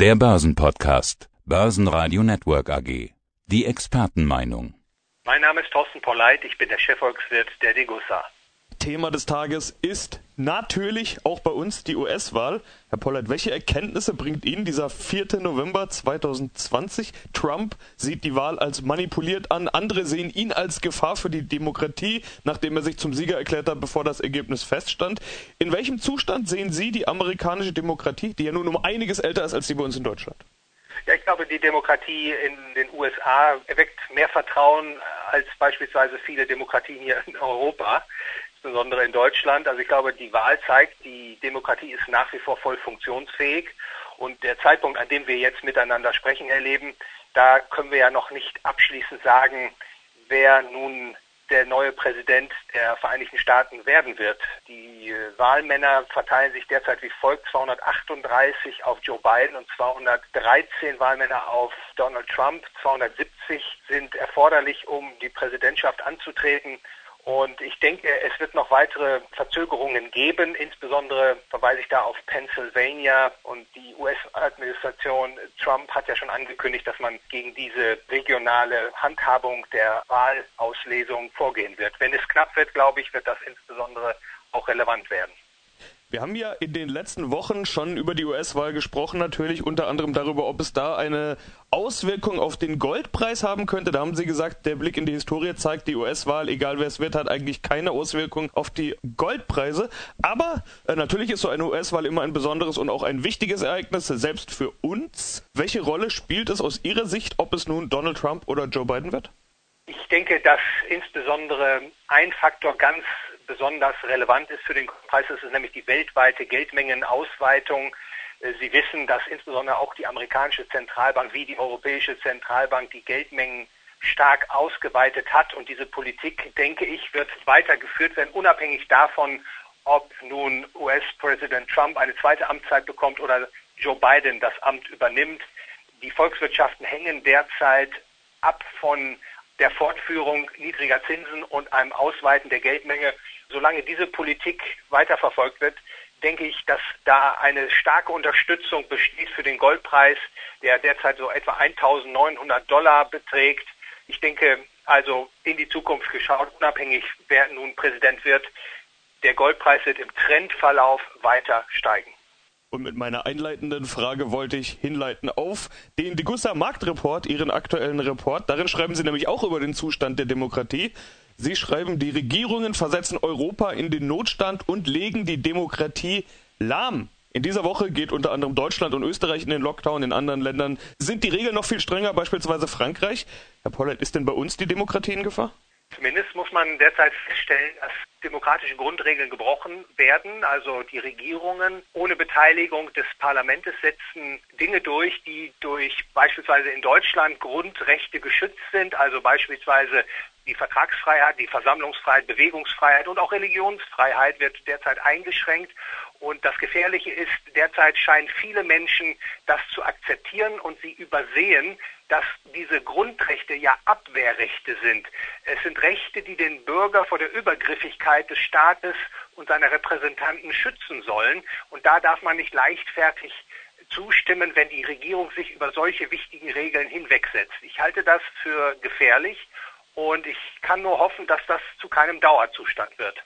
Der Börsenpodcast. Börsenradio Network AG. Die Expertenmeinung. Mein Name ist Thorsten Polleit, ich bin der Chefvolkswirt der Degussa. Thema des Tages ist natürlich auch bei uns die US-Wahl. Herr Pollert, welche Erkenntnisse bringt Ihnen dieser 4. November 2020? Trump sieht die Wahl als manipuliert an, andere sehen ihn als Gefahr für die Demokratie, nachdem er sich zum Sieger erklärt hat, bevor das Ergebnis feststand. In welchem Zustand sehen Sie die amerikanische Demokratie, die ja nun um einiges älter ist als die bei uns in Deutschland? Ja, ich glaube, die Demokratie in den USA erweckt mehr Vertrauen als beispielsweise viele Demokratien hier in Europa insbesondere in Deutschland. Also ich glaube, die Wahl zeigt, die Demokratie ist nach wie vor voll funktionsfähig. Und der Zeitpunkt, an dem wir jetzt miteinander sprechen, erleben, da können wir ja noch nicht abschließend sagen, wer nun der neue Präsident der Vereinigten Staaten werden wird. Die Wahlmänner verteilen sich derzeit wie folgt 238 auf Joe Biden und 213 Wahlmänner auf Donald Trump. 270 sind erforderlich, um die Präsidentschaft anzutreten. Und ich denke, es wird noch weitere Verzögerungen geben. Insbesondere verweise ich da auf Pennsylvania und die US-Administration. Trump hat ja schon angekündigt, dass man gegen diese regionale Handhabung der Wahlauslesung vorgehen wird. Wenn es knapp wird, glaube ich, wird das insbesondere auch relevant werden. Wir haben ja in den letzten Wochen schon über die US-Wahl gesprochen, natürlich unter anderem darüber, ob es da eine Auswirkung auf den Goldpreis haben könnte. Da haben Sie gesagt, der Blick in die Historie zeigt, die US-Wahl, egal wer es wird, hat eigentlich keine Auswirkung auf die Goldpreise. Aber äh, natürlich ist so eine US-Wahl immer ein besonderes und auch ein wichtiges Ereignis, selbst für uns. Welche Rolle spielt es aus Ihrer Sicht, ob es nun Donald Trump oder Joe Biden wird? Ich denke, dass insbesondere ein Faktor ganz besonders relevant ist für den Preis, das ist nämlich die weltweite Geldmengenausweitung. Äh, Sie wissen, dass insbesondere auch die amerikanische Zentralbank wie die europäische Zentralbank die Geldmengen stark ausgeweitet hat. Und diese Politik, denke ich, wird weitergeführt werden, unabhängig davon, ob nun US-Präsident Trump eine zweite Amtszeit bekommt oder Joe Biden das Amt übernimmt. Die Volkswirtschaften hängen derzeit ab von der Fortführung niedriger Zinsen und einem Ausweiten der Geldmenge solange diese Politik weiterverfolgt wird, denke ich, dass da eine starke Unterstützung besteht für den Goldpreis, der derzeit so etwa 1.900 Dollar beträgt. Ich denke also in die Zukunft geschaut, unabhängig wer nun Präsident wird, der Goldpreis wird im Trendverlauf weiter steigen. Und mit meiner einleitenden Frage wollte ich hinleiten auf den Degussa Marktreport, Ihren aktuellen Report. Darin schreiben Sie nämlich auch über den Zustand der Demokratie. Sie schreiben, die Regierungen versetzen Europa in den Notstand und legen die Demokratie lahm. In dieser Woche geht unter anderem Deutschland und Österreich in den Lockdown. In anderen Ländern sind die Regeln noch viel strenger, beispielsweise Frankreich. Herr Pollert, ist denn bei uns die Demokratie in Gefahr? Zumindest muss man derzeit feststellen, dass demokratische Grundregeln gebrochen werden. Also die Regierungen ohne Beteiligung des Parlaments setzen Dinge durch, die durch beispielsweise in Deutschland Grundrechte geschützt sind. Also beispielsweise die Vertragsfreiheit, die Versammlungsfreiheit, Bewegungsfreiheit und auch Religionsfreiheit wird derzeit eingeschränkt. Und das Gefährliche ist, derzeit scheinen viele Menschen das zu akzeptieren und sie übersehen, dass diese Grundrechte ja Abwehrrechte sind. Es sind Rechte, die den Bürger vor der Übergriffigkeit des Staates und seiner Repräsentanten schützen sollen. Und da darf man nicht leichtfertig zustimmen, wenn die Regierung sich über solche wichtigen Regeln hinwegsetzt. Ich halte das für gefährlich und ich kann nur hoffen, dass das zu keinem Dauerzustand wird.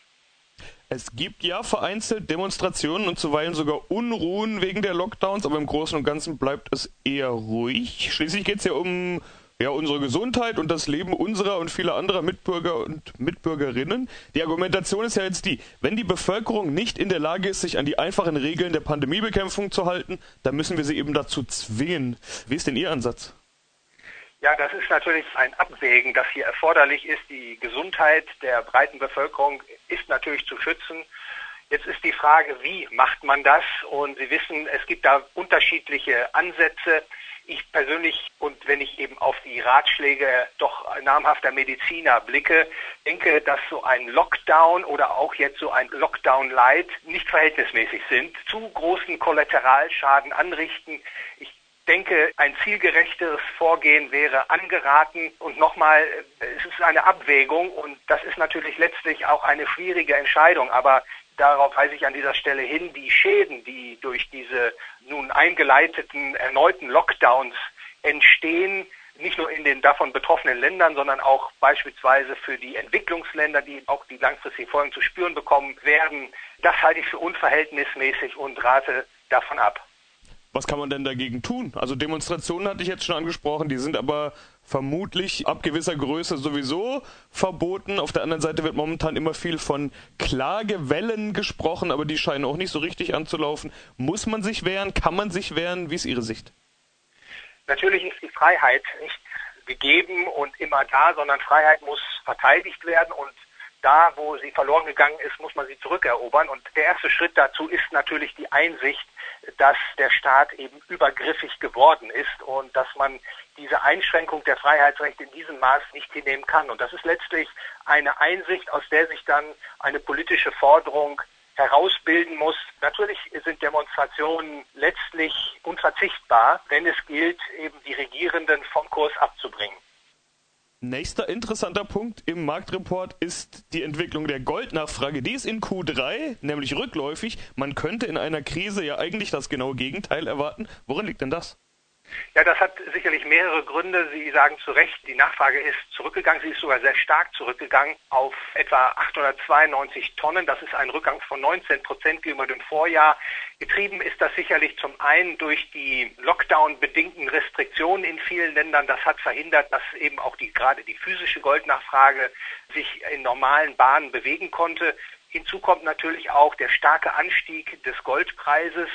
Es gibt ja vereinzelt Demonstrationen und zuweilen sogar Unruhen wegen der Lockdowns, aber im Großen und Ganzen bleibt es eher ruhig. Schließlich geht es ja um ja, unsere Gesundheit und das Leben unserer und vieler anderer Mitbürger und Mitbürgerinnen. Die Argumentation ist ja jetzt die, wenn die Bevölkerung nicht in der Lage ist, sich an die einfachen Regeln der Pandemiebekämpfung zu halten, dann müssen wir sie eben dazu zwingen. Wie ist denn Ihr Ansatz? Ja, das ist natürlich ein Abwägen, das hier erforderlich ist. Die Gesundheit der breiten Bevölkerung ist natürlich zu schützen. Jetzt ist die Frage, wie macht man das? Und Sie wissen, es gibt da unterschiedliche Ansätze. Ich persönlich und wenn ich eben auf die Ratschläge doch namhafter Mediziner blicke, denke, dass so ein Lockdown oder auch jetzt so ein Lockdown-Light nicht verhältnismäßig sind, zu großen Kollateralschaden anrichten. Ich denke, ein zielgerechteres Vorgehen wäre angeraten. Und nochmal, es ist eine Abwägung und das ist natürlich letztlich auch eine schwierige Entscheidung. Aber darauf weise ich an dieser Stelle hin, die Schäden, die durch diese nun eingeleiteten erneuten Lockdowns entstehen, nicht nur in den davon betroffenen Ländern, sondern auch beispielsweise für die Entwicklungsländer, die auch die langfristigen Folgen zu spüren bekommen werden. Das halte ich für unverhältnismäßig und rate davon ab. Was kann man denn dagegen tun? Also Demonstrationen hatte ich jetzt schon angesprochen, die sind aber vermutlich ab gewisser Größe sowieso verboten. Auf der anderen Seite wird momentan immer viel von Klagewellen gesprochen, aber die scheinen auch nicht so richtig anzulaufen. Muss man sich wehren? Kann man sich wehren? Wie ist Ihre Sicht? Natürlich ist die Freiheit nicht gegeben und immer da, sondern Freiheit muss verteidigt werden und da, wo sie verloren gegangen ist, muss man sie zurückerobern. Und der erste Schritt dazu ist natürlich die Einsicht, dass der Staat eben übergriffig geworden ist und dass man diese Einschränkung der Freiheitsrechte in diesem Maß nicht hinnehmen kann. Und das ist letztlich eine Einsicht, aus der sich dann eine politische Forderung herausbilden muss. Natürlich sind Demonstrationen letztlich unverzichtbar, wenn es gilt, eben die Regierenden vom Kurs abzubringen. Nächster interessanter Punkt im Marktreport ist die Entwicklung der Goldnachfrage. Die ist in Q3 nämlich rückläufig. Man könnte in einer Krise ja eigentlich das genaue Gegenteil erwarten. Worin liegt denn das? Ja, das hat sicherlich mehrere Gründe. Sie sagen zu Recht, die Nachfrage ist zurückgegangen. Sie ist sogar sehr stark zurückgegangen auf etwa 892 Tonnen. Das ist ein Rückgang von 19 Prozent gegenüber dem Vorjahr. Getrieben ist das sicherlich zum einen durch die Lockdown-bedingten Restriktionen in vielen Ländern. Das hat verhindert, dass eben auch die, gerade die physische Goldnachfrage sich in normalen Bahnen bewegen konnte. Hinzu kommt natürlich auch der starke Anstieg des Goldpreises.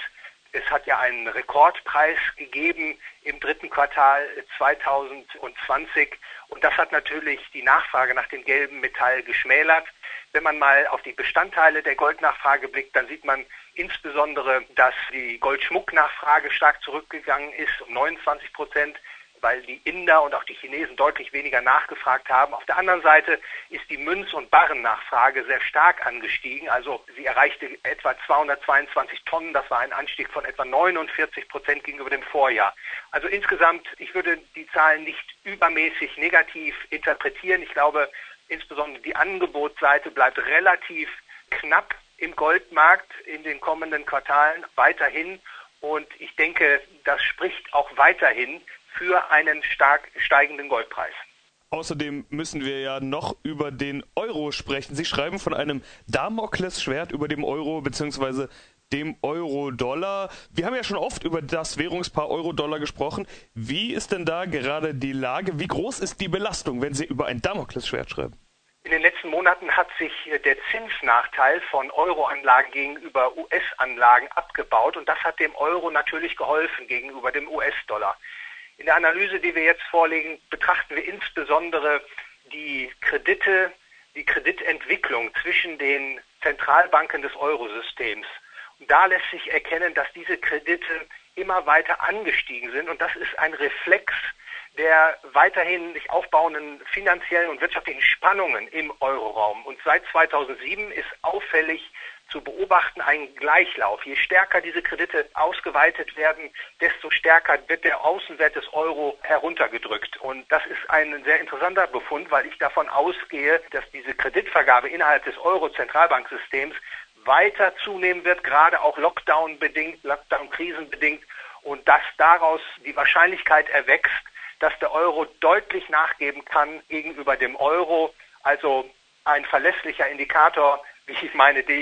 Es hat ja einen Rekordpreis gegeben im dritten Quartal 2020 und das hat natürlich die Nachfrage nach dem gelben Metall geschmälert. Wenn man mal auf die Bestandteile der Goldnachfrage blickt, dann sieht man insbesondere, dass die Goldschmucknachfrage stark zurückgegangen ist, um 29 Prozent weil die Inder und auch die Chinesen deutlich weniger nachgefragt haben. Auf der anderen Seite ist die Münz- und Barrennachfrage sehr stark angestiegen. Also sie erreichte etwa 222 Tonnen. Das war ein Anstieg von etwa 49 Prozent gegenüber dem Vorjahr. Also insgesamt, ich würde die Zahlen nicht übermäßig negativ interpretieren. Ich glaube, insbesondere die Angebotsseite bleibt relativ knapp im Goldmarkt in den kommenden Quartalen weiterhin. Und ich denke, das spricht auch weiterhin für einen stark steigenden Goldpreis. Außerdem müssen wir ja noch über den Euro sprechen. Sie schreiben von einem Damoklesschwert über dem Euro bzw. dem Euro-Dollar. Wir haben ja schon oft über das Währungspaar Euro-Dollar gesprochen. Wie ist denn da gerade die Lage? Wie groß ist die Belastung, wenn Sie über ein Damoklesschwert schreiben? In den letzten Monaten hat sich der Zinsnachteil von Euro-Anlagen gegenüber US-Anlagen abgebaut und das hat dem Euro natürlich geholfen gegenüber dem US-Dollar. In der Analyse, die wir jetzt vorlegen, betrachten wir insbesondere die Kredite, die Kreditentwicklung zwischen den Zentralbanken des Eurosystems. Und da lässt sich erkennen, dass diese Kredite immer weiter angestiegen sind und das ist ein Reflex der weiterhin sich aufbauenden finanziellen und wirtschaftlichen Spannungen im Euroraum. Und seit 2007 ist auffällig zu beobachten ein Gleichlauf. Je stärker diese Kredite ausgeweitet werden, desto stärker wird der Außenwert des Euro heruntergedrückt. Und das ist ein sehr interessanter Befund, weil ich davon ausgehe, dass diese Kreditvergabe innerhalb des Euro-Zentralbanksystems weiter zunehmen wird, gerade auch Lockdown-bedingt, Lockdown-Krisen-bedingt, und dass daraus die Wahrscheinlichkeit erwächst, dass der Euro deutlich nachgeben kann gegenüber dem Euro. Also ein verlässlicher Indikator wie ich meine, der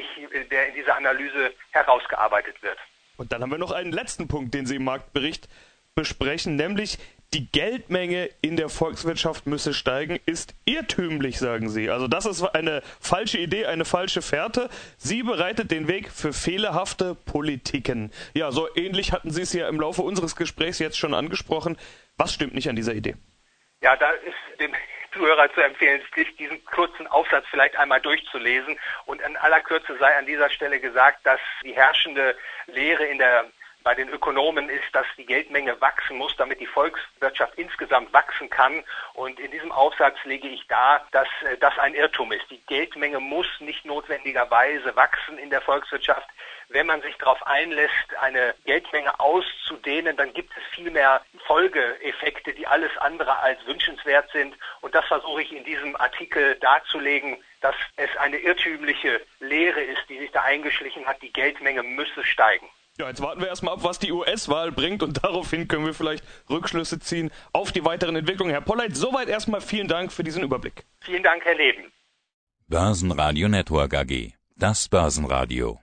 in dieser Analyse herausgearbeitet wird. Und dann haben wir noch einen letzten Punkt, den Sie im Marktbericht besprechen, nämlich die Geldmenge in der Volkswirtschaft müsse steigen, ist irrtümlich, sagen Sie. Also das ist eine falsche Idee, eine falsche Fährte. Sie bereitet den Weg für fehlerhafte Politiken. Ja, so ähnlich hatten Sie es ja im Laufe unseres Gesprächs jetzt schon angesprochen. Was stimmt nicht an dieser Idee? Ja, da ist dem Zuhörer zu empfehlen, sich diesen kurzen Aufsatz vielleicht einmal durchzulesen. Und in aller Kürze sei an dieser Stelle gesagt, dass die herrschende Lehre in der bei den Ökonomen ist, dass die Geldmenge wachsen muss, damit die Volkswirtschaft insgesamt wachsen kann. Und in diesem Aufsatz lege ich dar, dass äh, das ein Irrtum ist. Die Geldmenge muss nicht notwendigerweise wachsen in der Volkswirtschaft. Wenn man sich darauf einlässt, eine Geldmenge auszudehnen, dann gibt es viel mehr Folgeeffekte, die alles andere als wünschenswert sind. Und das versuche ich in diesem Artikel darzulegen, dass es eine irrtümliche Lehre ist, die sich da eingeschlichen hat, die Geldmenge müsse steigen. Ja, jetzt warten wir erstmal ab, was die US-Wahl bringt und daraufhin können wir vielleicht Rückschlüsse ziehen auf die weiteren Entwicklungen. Herr Polleit, soweit erstmal vielen Dank für diesen Überblick. Vielen Dank, Herr Leben. Börsenradio Network AG. Das Börsenradio.